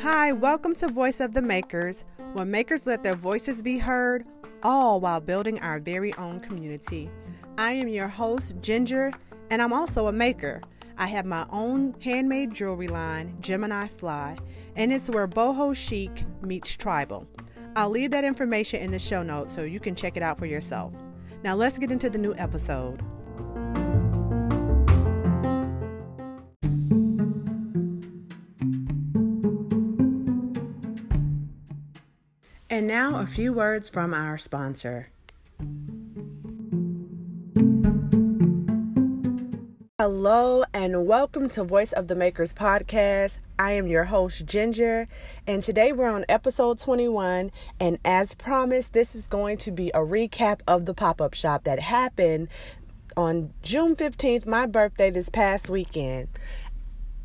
Hi, welcome to Voice of the Makers, where makers let their voices be heard, all while building our very own community. I am your host, Ginger, and I'm also a maker. I have my own handmade jewelry line, Gemini Fly, and it's where boho chic meets tribal. I'll leave that information in the show notes so you can check it out for yourself. Now let's get into the new episode. And now, a few words from our sponsor. Hello, and welcome to Voice of the Makers podcast. I am your host, Ginger, and today we're on episode 21. And as promised, this is going to be a recap of the pop up shop that happened on June 15th, my birthday, this past weekend.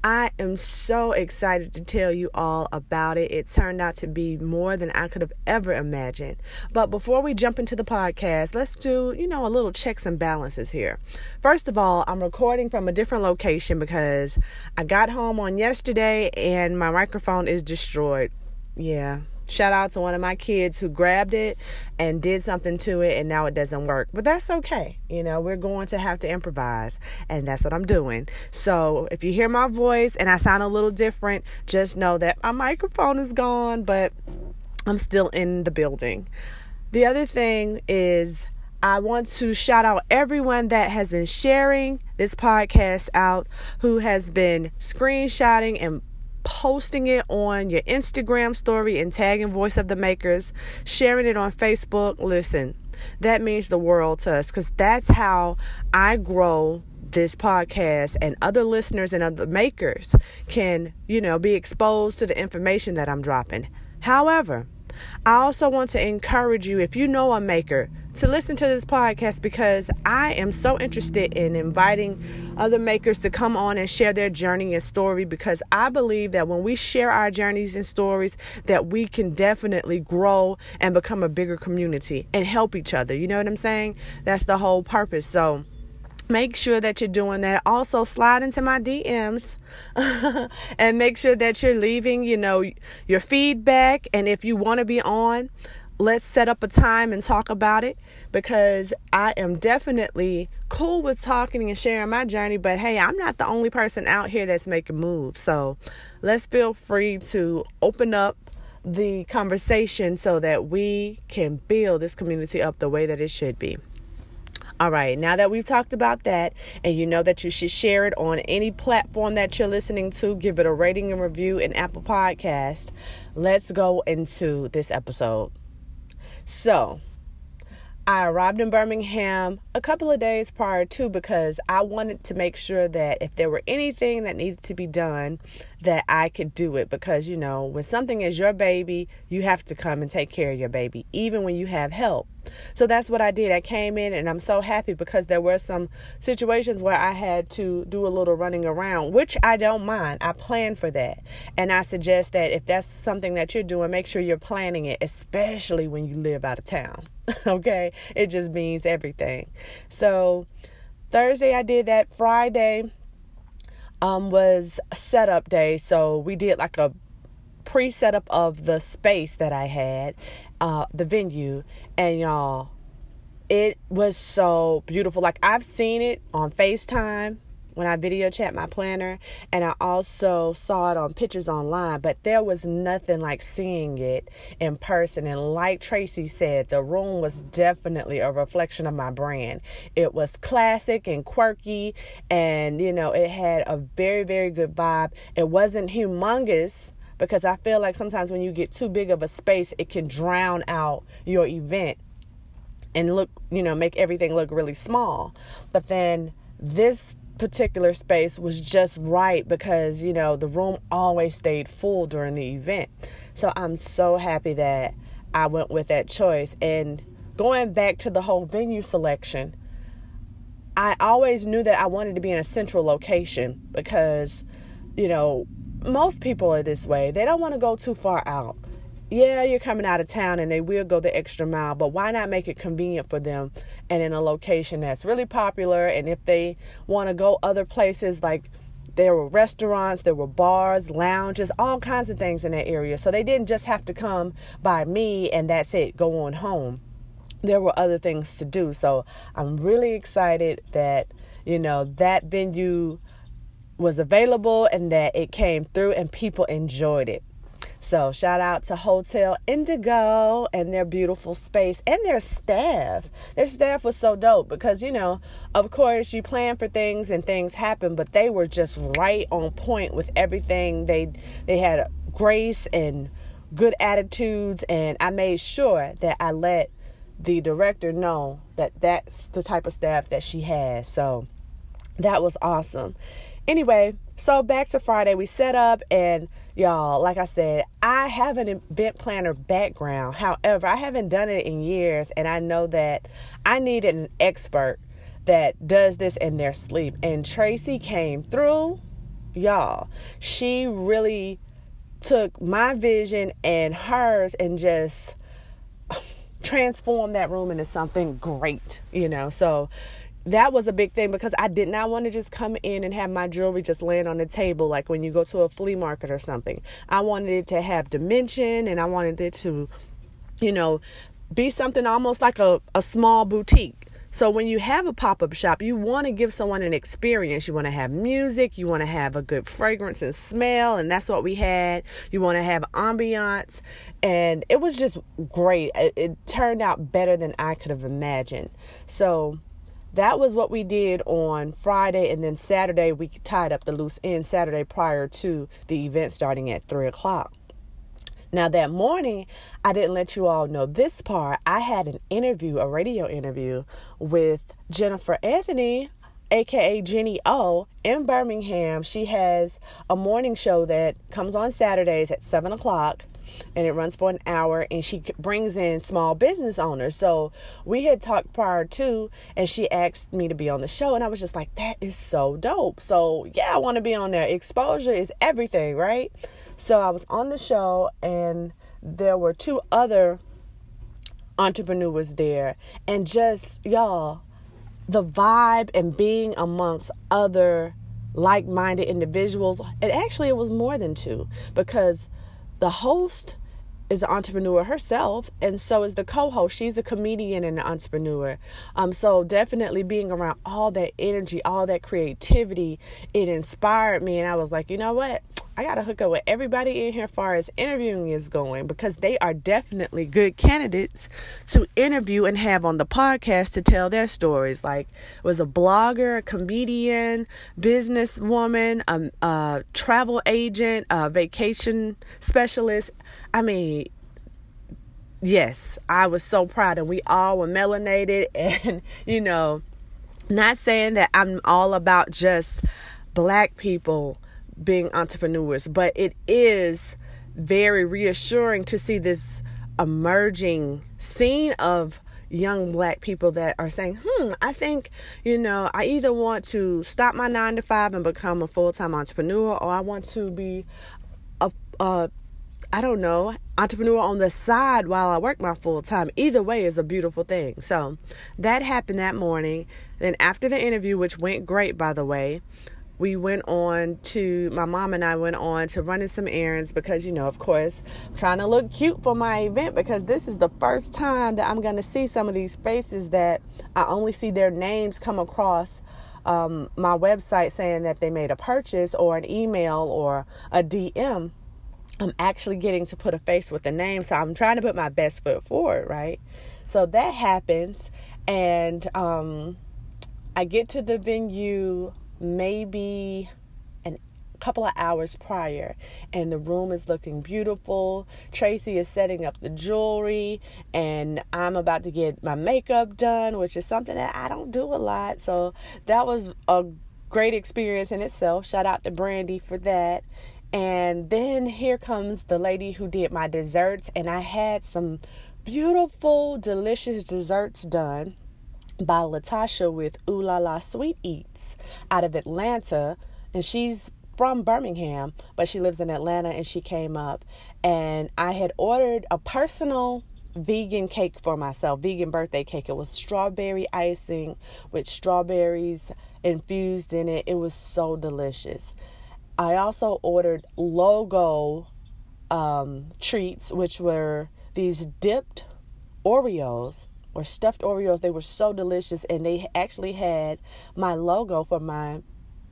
I am so excited to tell you all about it. It turned out to be more than I could have ever imagined. But before we jump into the podcast, let's do, you know, a little checks and balances here. First of all, I'm recording from a different location because I got home on yesterday and my microphone is destroyed. Yeah, Shout out to one of my kids who grabbed it and did something to it and now it doesn't work. But that's okay. You know, we're going to have to improvise and that's what I'm doing. So if you hear my voice and I sound a little different, just know that my microphone is gone, but I'm still in the building. The other thing is I want to shout out everyone that has been sharing this podcast out, who has been screenshotting and posting it on your Instagram story and tagging Voice of the Makers, sharing it on Facebook. Listen, that means the world to us because that's how I grow this podcast and other listeners and other makers can, you know, be exposed to the information that I'm dropping. However, I also want to encourage you, if you know a maker, to listen to this podcast because I am so interested in inviting other makers to come on and share their journey and story because I believe that when we share our journeys and stories that we can definitely grow and become a bigger community and help each other. You know what I'm saying? That's the whole purpose. So, make sure that you're doing that. Also, slide into my DMs and make sure that you're leaving, you know, your feedback. And if you want to be on, let's set up a time and talk about it because I am definitely cool with talking and sharing my journey. But hey, I'm not the only person out here that's making moves. So let's feel free to open up the conversation so that we can build this community up the way that it should be. All right, now that we've talked about that, and you know that you should share it on any platform that you're listening to, give it a rating and review in Apple Podcast. Let's go into this episode. So, I arrived in Birmingham a couple of days prior to because I wanted to make sure that if there were anything that needed to be done, that I could do it. Because, you know, when something is your baby, you have to come and take care of your baby, even when you have help. So that's what I did. I came in and I'm so happy because there were some situations where I had to do a little running around, which I don't mind. I plan for that. And I suggest that if that's something that you're doing, make sure you're planning it, especially when you live out of town. okay? It just means everything. So Thursday I did that. Friday um was setup day. So we did like a pre setup of the space that I had uh, the venue, and y'all, it was so beautiful. Like I've seen it on FaceTime when I video chat my planner, and I also saw it on pictures online, but there was nothing like seeing it in person. And like Tracy said, the room was definitely a reflection of my brand. It was classic and quirky, and you know, it had a very, very good vibe. It wasn't humongous because I feel like sometimes when you get too big of a space, it can drown out your event and look, you know, make everything look really small. But then this particular space was just right because, you know, the room always stayed full during the event. So I'm so happy that I went with that choice. And going back to the whole venue selection, I always knew that I wanted to be in a central location because, you know, most people are this way. They don't want to go too far out. yeah, you're coming out of town and they will go the extra mile, but why not make it convenient for them and in a location that's really popular? And if they want to go other places, like there were restaurants, there were bars, lounges, all kinds of things in that area. So they didn't just have to come by me and that's it, go on home. There were other things to do. So I'm really excited that, you know, that venue was available and that it came through and people enjoyed it. So, shout out to Hotel Indigo and their beautiful space and their staff. Their staff was so dope because, you know, of course, you plan for things and things happen, but they were just right on point with everything. They they had grace and good attitudes and I made sure that I let the director know that that's the type of staff that she has. So, that was awesome. Anyway, so back to Friday, we set up, and y'all, like I said, I have an event planner background. However, I haven't done it in years, and I know that I needed an expert that does this in their sleep. And Tracy came through, y'all. She really took my vision and hers and just transformed that room into something great, you know. So that was a big thing because I did not want to just come in and have my jewelry just land on the table like when you go to a flea market or something. I wanted it to have dimension and I wanted it to, you know, be something almost like a, a small boutique. So when you have a pop-up shop, you want to give someone an experience. You want to have music, you want to have a good fragrance and smell, and that's what we had. You want to have ambiance, and it was just great. It, it turned out better than I could have imagined. So that was what we did on Friday, and then Saturday we tied up the loose end Saturday prior to the event starting at three o'clock. Now, that morning, I didn't let you all know this part. I had an interview, a radio interview with Jennifer Anthony, aka Jenny O, in Birmingham. She has a morning show that comes on Saturdays at 7 o'clock and it runs for an hour and she brings in small business owners. So we had talked prior to and she asked me to be on the show and i was just like that is so dope. So yeah i want to be on there. Exposure is everything right? So i was on the show and there were two other entrepreneurs there and just y'all the vibe and being amongst other like-minded individuals and actually it was more than two because the host is an entrepreneur herself, and so is the co-host. She's a comedian and an entrepreneur. Um, so definitely being around all that energy, all that creativity, it inspired me, and I was like, you know what? I got to hook up with everybody in here far as interviewing is going because they are definitely good candidates to interview and have on the podcast to tell their stories. Like, was a blogger, a comedian, businesswoman, a, a travel agent, a vacation specialist. I mean, yes, I was so proud, and we all were melanated, and you know, not saying that I'm all about just black people being entrepreneurs, but it is very reassuring to see this emerging scene of young black people that are saying, hmm, I think, you know, I either want to stop my nine to five and become a full time entrepreneur, or I want to be a, a I don't know, entrepreneur on the side while I work my full time. Either way is a beautiful thing. So that happened that morning. Then after the interview, which went great, by the way, we went on to my mom and I went on to running some errands because you know of course trying to look cute for my event because this is the first time that I'm going to see some of these faces that I only see their names come across um, my website saying that they made a purchase or an email or a DM I'm actually getting to put a face with a name so I'm trying to put my best foot forward right? So that happens and um, I get to the venue maybe a couple of hours prior and the room is looking beautiful. Tracy is setting up the jewelry and I'm about to get my makeup done, which is something that I don't do a lot. So that was a great experience in itself. Shout out to Brandy for that. And then here comes the lady who did my desserts and I had some beautiful delicious desserts done by Latasha with Ooh La La Sweet Eats out of Atlanta. And she's from Birmingham, but she lives in Atlanta and she came up. And I had ordered a personal vegan cake for myself, vegan birthday cake. It was strawberry icing with strawberries infused in it. It was so delicious. I also ordered logo um, treats, which were these dipped Oreos or stuffed Oreos. They were so delicious, and they actually had my logo for my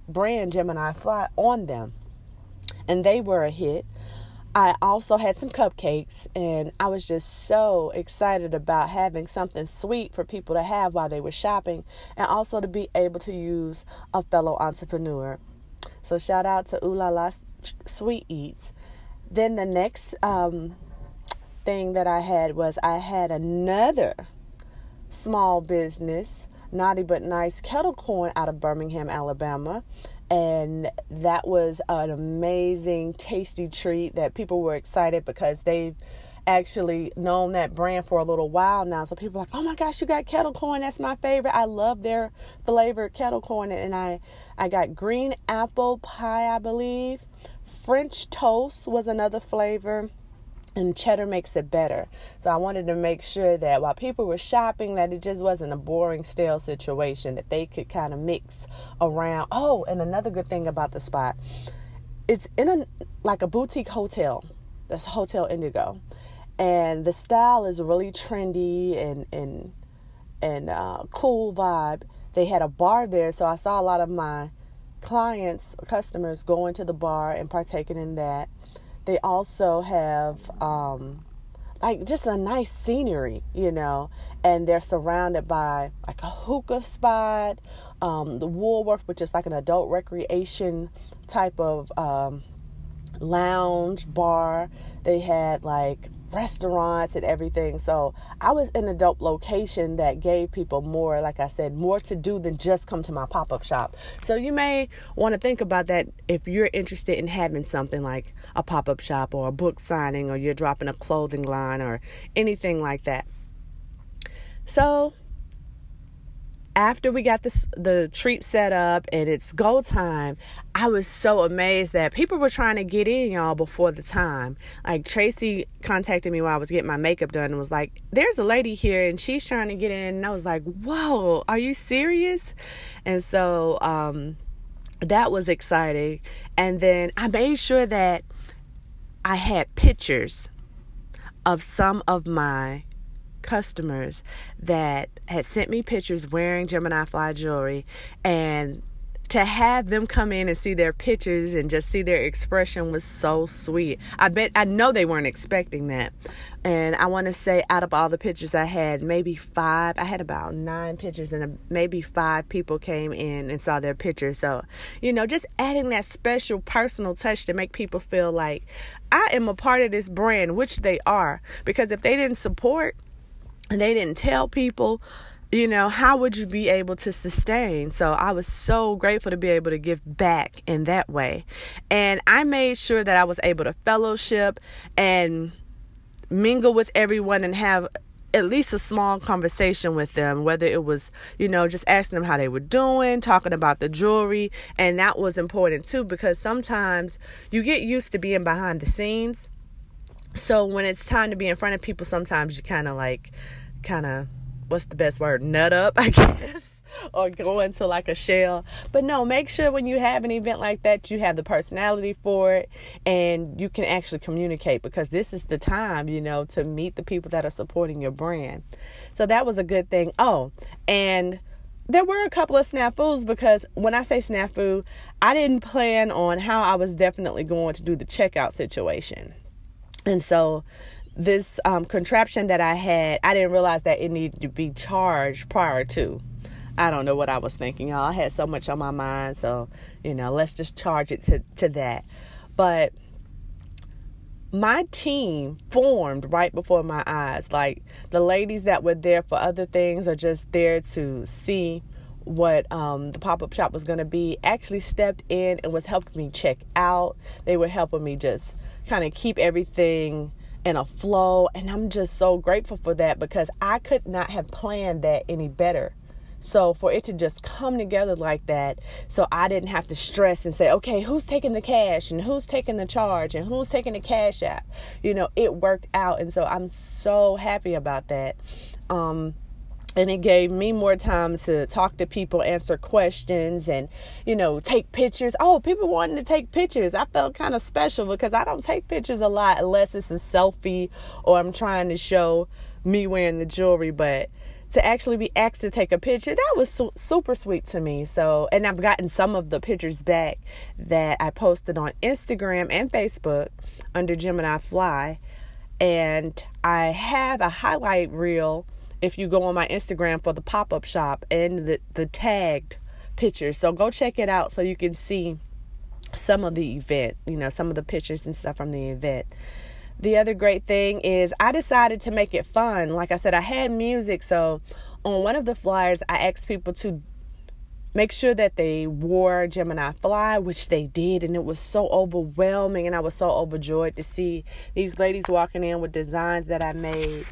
brand Gemini Fly on them, and they were a hit. I also had some cupcakes, and I was just so excited about having something sweet for people to have while they were shopping, and also to be able to use a fellow entrepreneur. So, shout out to Ooh La La Sweet Eats. Then the next um, thing that I had was I had another small business, Naughty But Nice Kettle Corn out of Birmingham, Alabama. And that was an amazing tasty treat that people were excited because they've actually known that brand for a little while now. So people are like oh my gosh you got kettle corn. That's my favorite. I love their flavored kettle corn. And i i got green apple pie i believe. French toast was another flavor and cheddar makes it better. So I wanted to make sure that while people were shopping that it just wasn't a boring stale situation that they could kind of mix around. Oh, and another good thing about the spot. It's in a like a boutique hotel. That's Hotel Indigo. And the style is really trendy and and and uh, cool vibe. They had a bar there, so I saw a lot of my clients, customers going to the bar and partaking in that they also have um, like just a nice scenery, you know, and they're surrounded by like a hookah spot, um, the Woolworth, which is like an adult recreation type of um, lounge bar. They had like restaurants and everything. So I was in a dope location that gave people more, like I said, more to do than just come to my pop up shop. So you may want to think about that if you're interested in having something like a pop up shop or a book signing or you're dropping a clothing line or anything like that. So after we got this the treat set up and it's go time, I was so amazed that people were trying to get in y'all before the time. Like Tracy contacted me while I was getting my makeup done and was like, "There's a lady here and she's trying to get in." And I was like, "Whoa, are you serious?" And so um, that was exciting. And then I made sure that I had pictures of some of my customers that had sent me pictures wearing Gemini Fly jewelry and to have them come in and see their pictures and just see their expression was so sweet. I bet I know they weren't expecting that. And I want to say out of all the pictures I had, maybe 5, I had about 9 pictures and maybe 5 people came in and saw their pictures. So, you know, just adding that special personal touch to make people feel like I am a part of this brand, which they are. Because if they didn't support, and they didn't tell people you know, how would you be able to sustain? So I was so grateful to be able to give back in that way. And I made sure that I was able to fellowship and mingle with everyone and have at least a small conversation with them, whether it was, you know, just asking them how they were doing, talking about the jewelry. And that was important too, because sometimes you get used to being behind the scenes. So when it's time to be in front of people, sometimes you kind of like, kind of what's the best word? Nut up i guess? Or go into like a shell. But no make sure when you have an event like that you have the personality for it and you can actually communicate because this is the time you know to meet the people that are supporting your brand. So that was a good thing. Oh and there were a couple of snafus because when I say snafu, I didn't plan on how I was definitely going to do the checkout situation. And so this um, contraption that I had, I didn't realize that it needed to be charged prior to. I don't know what I was thinking. I had so much on my mind, so you know, let's just charge it to, to that. But my team formed right before my eyes. Like the ladies that were there for other things are just there to see what um, the pop up shop was going to be. Actually, stepped in and was helping me check out. They were helping me just kind of keep everything in a flow. And I'm just so grateful for that because I could not have planned that any better. So for it to just come together like that, so I didn't have to stress and say, okay, who's taking the cash and who's taking the charge and who's taking the cash app, you know, it worked out, and so I'm so happy about that. Um, and it gave me more time to talk to people, answer questions, and you know, take pictures. Oh, people wanting to take pictures. I felt kind of special because I don't take pictures a lot unless it's a selfie or I'm trying to show me wearing the jewelry. But to actually be asked to take a picture, that was su- super sweet to me. So, and I've gotten some of the pictures back that I posted on Instagram and Facebook under Gemini Fly, and I have a highlight reel if you go on my Instagram for the pop up shop and the, the tagged pictures. So go check it out so you can see some of the event, you know, some of the pictures and stuff from the event. The other great thing is I decided to make it fun. Like I said, I had music, so on one of the flyers, I asked people to make sure that they wore Gemini Fly, which they did, and it was so overwhelming, and I was so overjoyed to see these ladies walking in with designs that I made,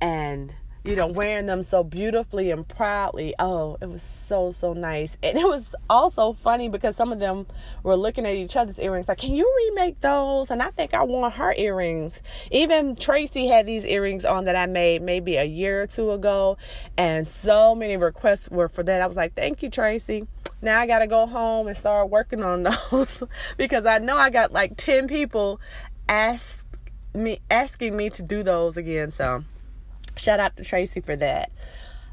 and you know, wearing them so beautifully and proudly. Oh, it was so, so nice. And it was also funny because some of them were looking at each other's earrings like, can you remake those? And I think I want her earrings. Even Tracy had these earrings on that I made maybe a year or two ago. And so many requests were for that. I was like, thank you, Tracy. Now I got to go home and start working on those because I know I got like 10 people ask me asking me to do those again. So, Shout out to Tracy for that.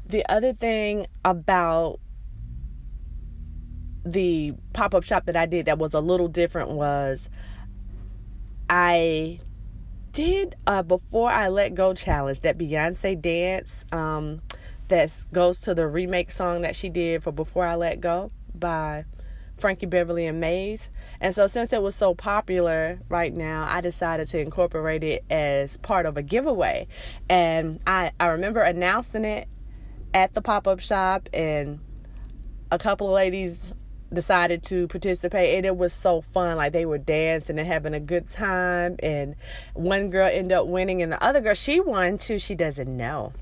The other thing about the pop up shop that I did that was a little different was I did uh, before I let go challenge that Beyonce dance um, that goes to the remake song that she did for Before I Let Go by Frankie Beverly and Maze. And so since it was so popular right now, I decided to incorporate it as part of a giveaway. And I, I remember announcing it at the pop-up shop and a couple of ladies decided to participate and it was so fun like they were dancing and having a good time and one girl ended up winning and the other girl she won too she doesn't know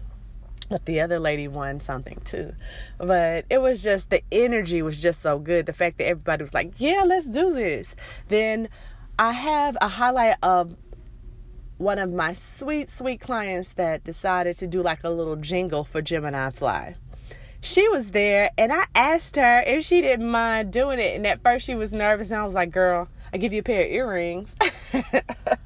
but the other lady won something too. But it was just the energy was just so good. The fact that everybody was like, "Yeah, let's do this." Then I have a highlight of one of my sweet, sweet clients that decided to do like a little jingle for Gemini Fly. She was there, and I asked her if she didn't mind doing it. And at first, she was nervous, and I was like, "Girl, I give you a pair of earrings."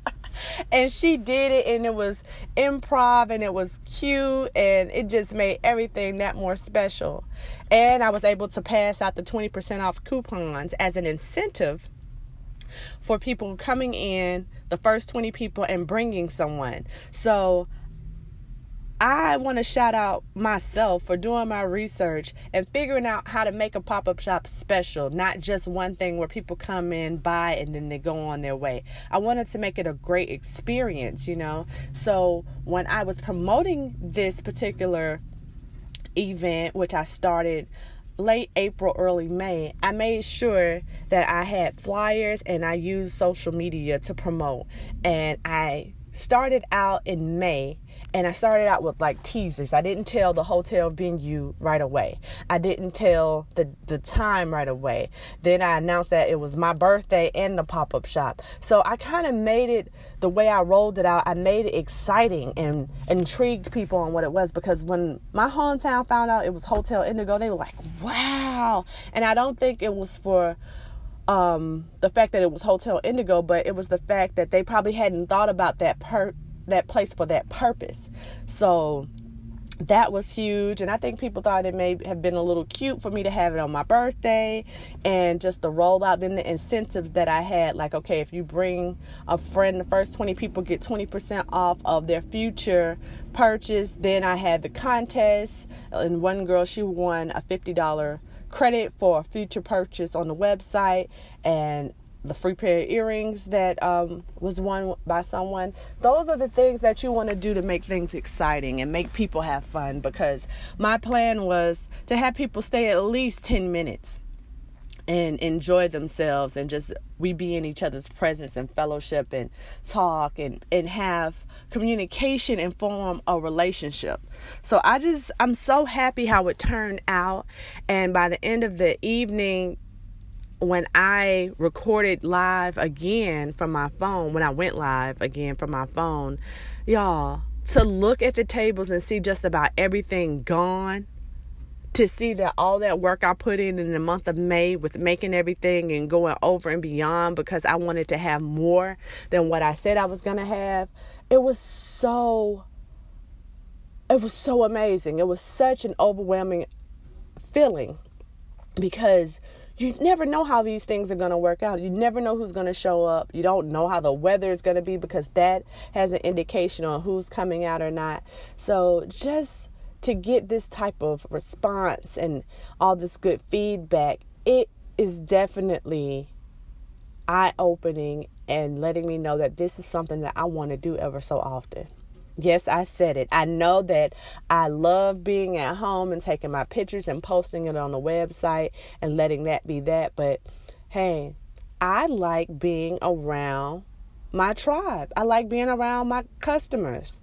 and she did it and it was improv and it was cute and it just made everything that more special. And I was able to pass out the 20% off coupons as an incentive for people coming in, the first 20 people, and bringing someone. So I want to shout out myself for doing my research and figuring out how to make a pop up shop special, not just one thing where people come in, buy, and then they go on their way. I wanted to make it a great experience, you know? So when I was promoting this particular event, which I started late April, early May, I made sure that I had flyers and I used social media to promote. And I started out in May and I started out with like teasers. I didn't tell the hotel venue right away. I didn't tell the the time right away. Then I announced that it was my birthday and the pop-up shop. So I kind of made it the way I rolled it out. I made it exciting and intrigued people on what it was because when my hometown found out it was Hotel Indigo, they were like, "Wow." And I don't think it was for um, the fact that it was Hotel Indigo, but it was the fact that they probably hadn't thought about that per that place for that purpose. So that was huge and i think people thought it may have been a little cute for me to have it on my birthday and just the rollout then the incentives that i had like okay if you bring a friend the first 20 people get 20% off of their future purchase then i had the contest and one girl she won a $50 credit for a future purchase on the website and the free pair of earrings that um, was won by someone. Those are the things that you want to do to make things exciting and make people have fun because my plan was to have people stay at least 10 minutes. and enjoy themselves and just we be in each other's presence and fellowship and talk and and have communication and form a relationship. So I just I'm so happy how it turned out and by the end of the evening when I recorded live again from my phone, when I went live again from my phone, y'all, to look at the tables and see just about everything gone to see that all that work I put in in the month of May with making everything and going over and beyond because I wanted to have more than what I said I was going to have, it was so it was so amazing. It was such an overwhelming feeling because you never know how these things are going to work out. You never know who's going to show up. You don't know how the weather is going to be because that has an indication on who's coming out or not. So just to get this type of response and all this good feedback, it is definitely eye opening and letting me know that this is something that I want to do ever so often. Yes, I said it. I know that I love being at home and taking my pictures and posting it on the website and letting that be that. But hey, I like being around my tribe. I like being around my customers.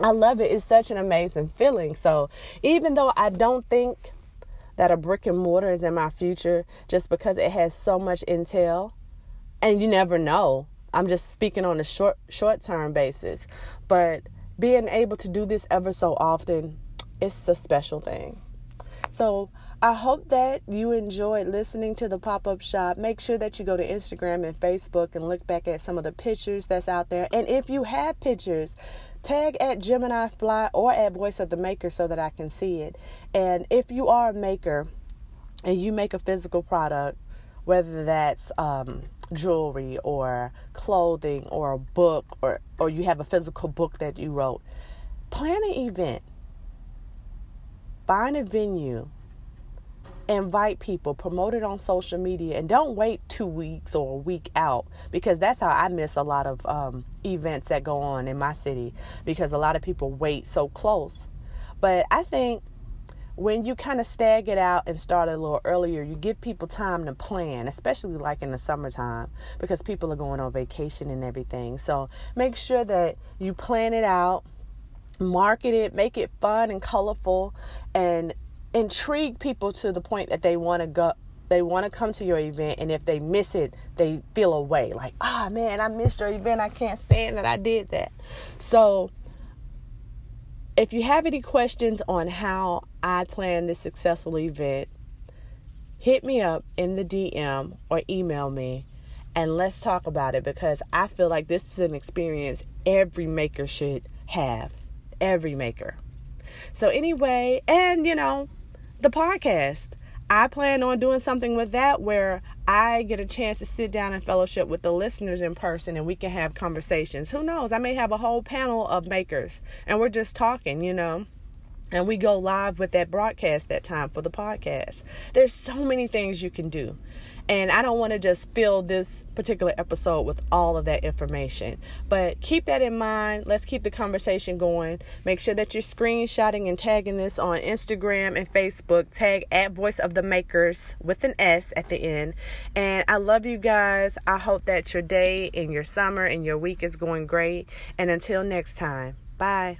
I love it. It's such an amazing feeling. So even though I don't think that a brick and mortar is in my future just because it has so much intel and you never know. I'm just speaking on a short short term basis. But being able to do this ever so often, it's a special thing. So I hope that you enjoyed listening to the pop up shop. Make sure that you go to Instagram and Facebook and look back at some of the pictures that's out there. And if you have pictures, tag at Gemini Fly or at Voice of the Maker so that I can see it. And if you are a maker and you make a physical product, whether that's um, jewelry or clothing or a book or, or you have a physical book that you wrote, plan an event. Find a venue invite people, promote it on social media, and don't wait two weeks or a week out because that's how I miss a lot of um, events that go on in my city because a lot of people wait so close. But I think when you kind of stag it out and start a little earlier, you give people time to plan, especially like in the summertime because people are going on vacation and everything. So make sure that you plan it out market it, make it fun and colorful, and intrigue people to the point that they want to go they want to come to your event and if they miss it they feel away like ah oh, man i missed your event. I can't stand that. I did that. So if you have any questions on how i plan this successful event hit me up in the dm or email me and let's talk about it because i feel like this is an experience every maker should have every maker so anyway and you know the podcast. I plan on doing something with that where I get a chance to sit down and fellowship with the listeners in person and we can have conversations. Who knows? I may have a whole panel of makers and we're just talking, you know and we go live with that broadcast that time for the podcast. There's so many things you can do. And I don't want to just fill this particular episode with all of that information. But keep that in mind. Let's keep the conversation going. Make sure that you're screenshotting and tagging this on Instagram and Facebook. Tag at Voice of the Makers with an S at the end. And I love you guys. I hope that your day and your summer and your week is going great. And until next time, bye.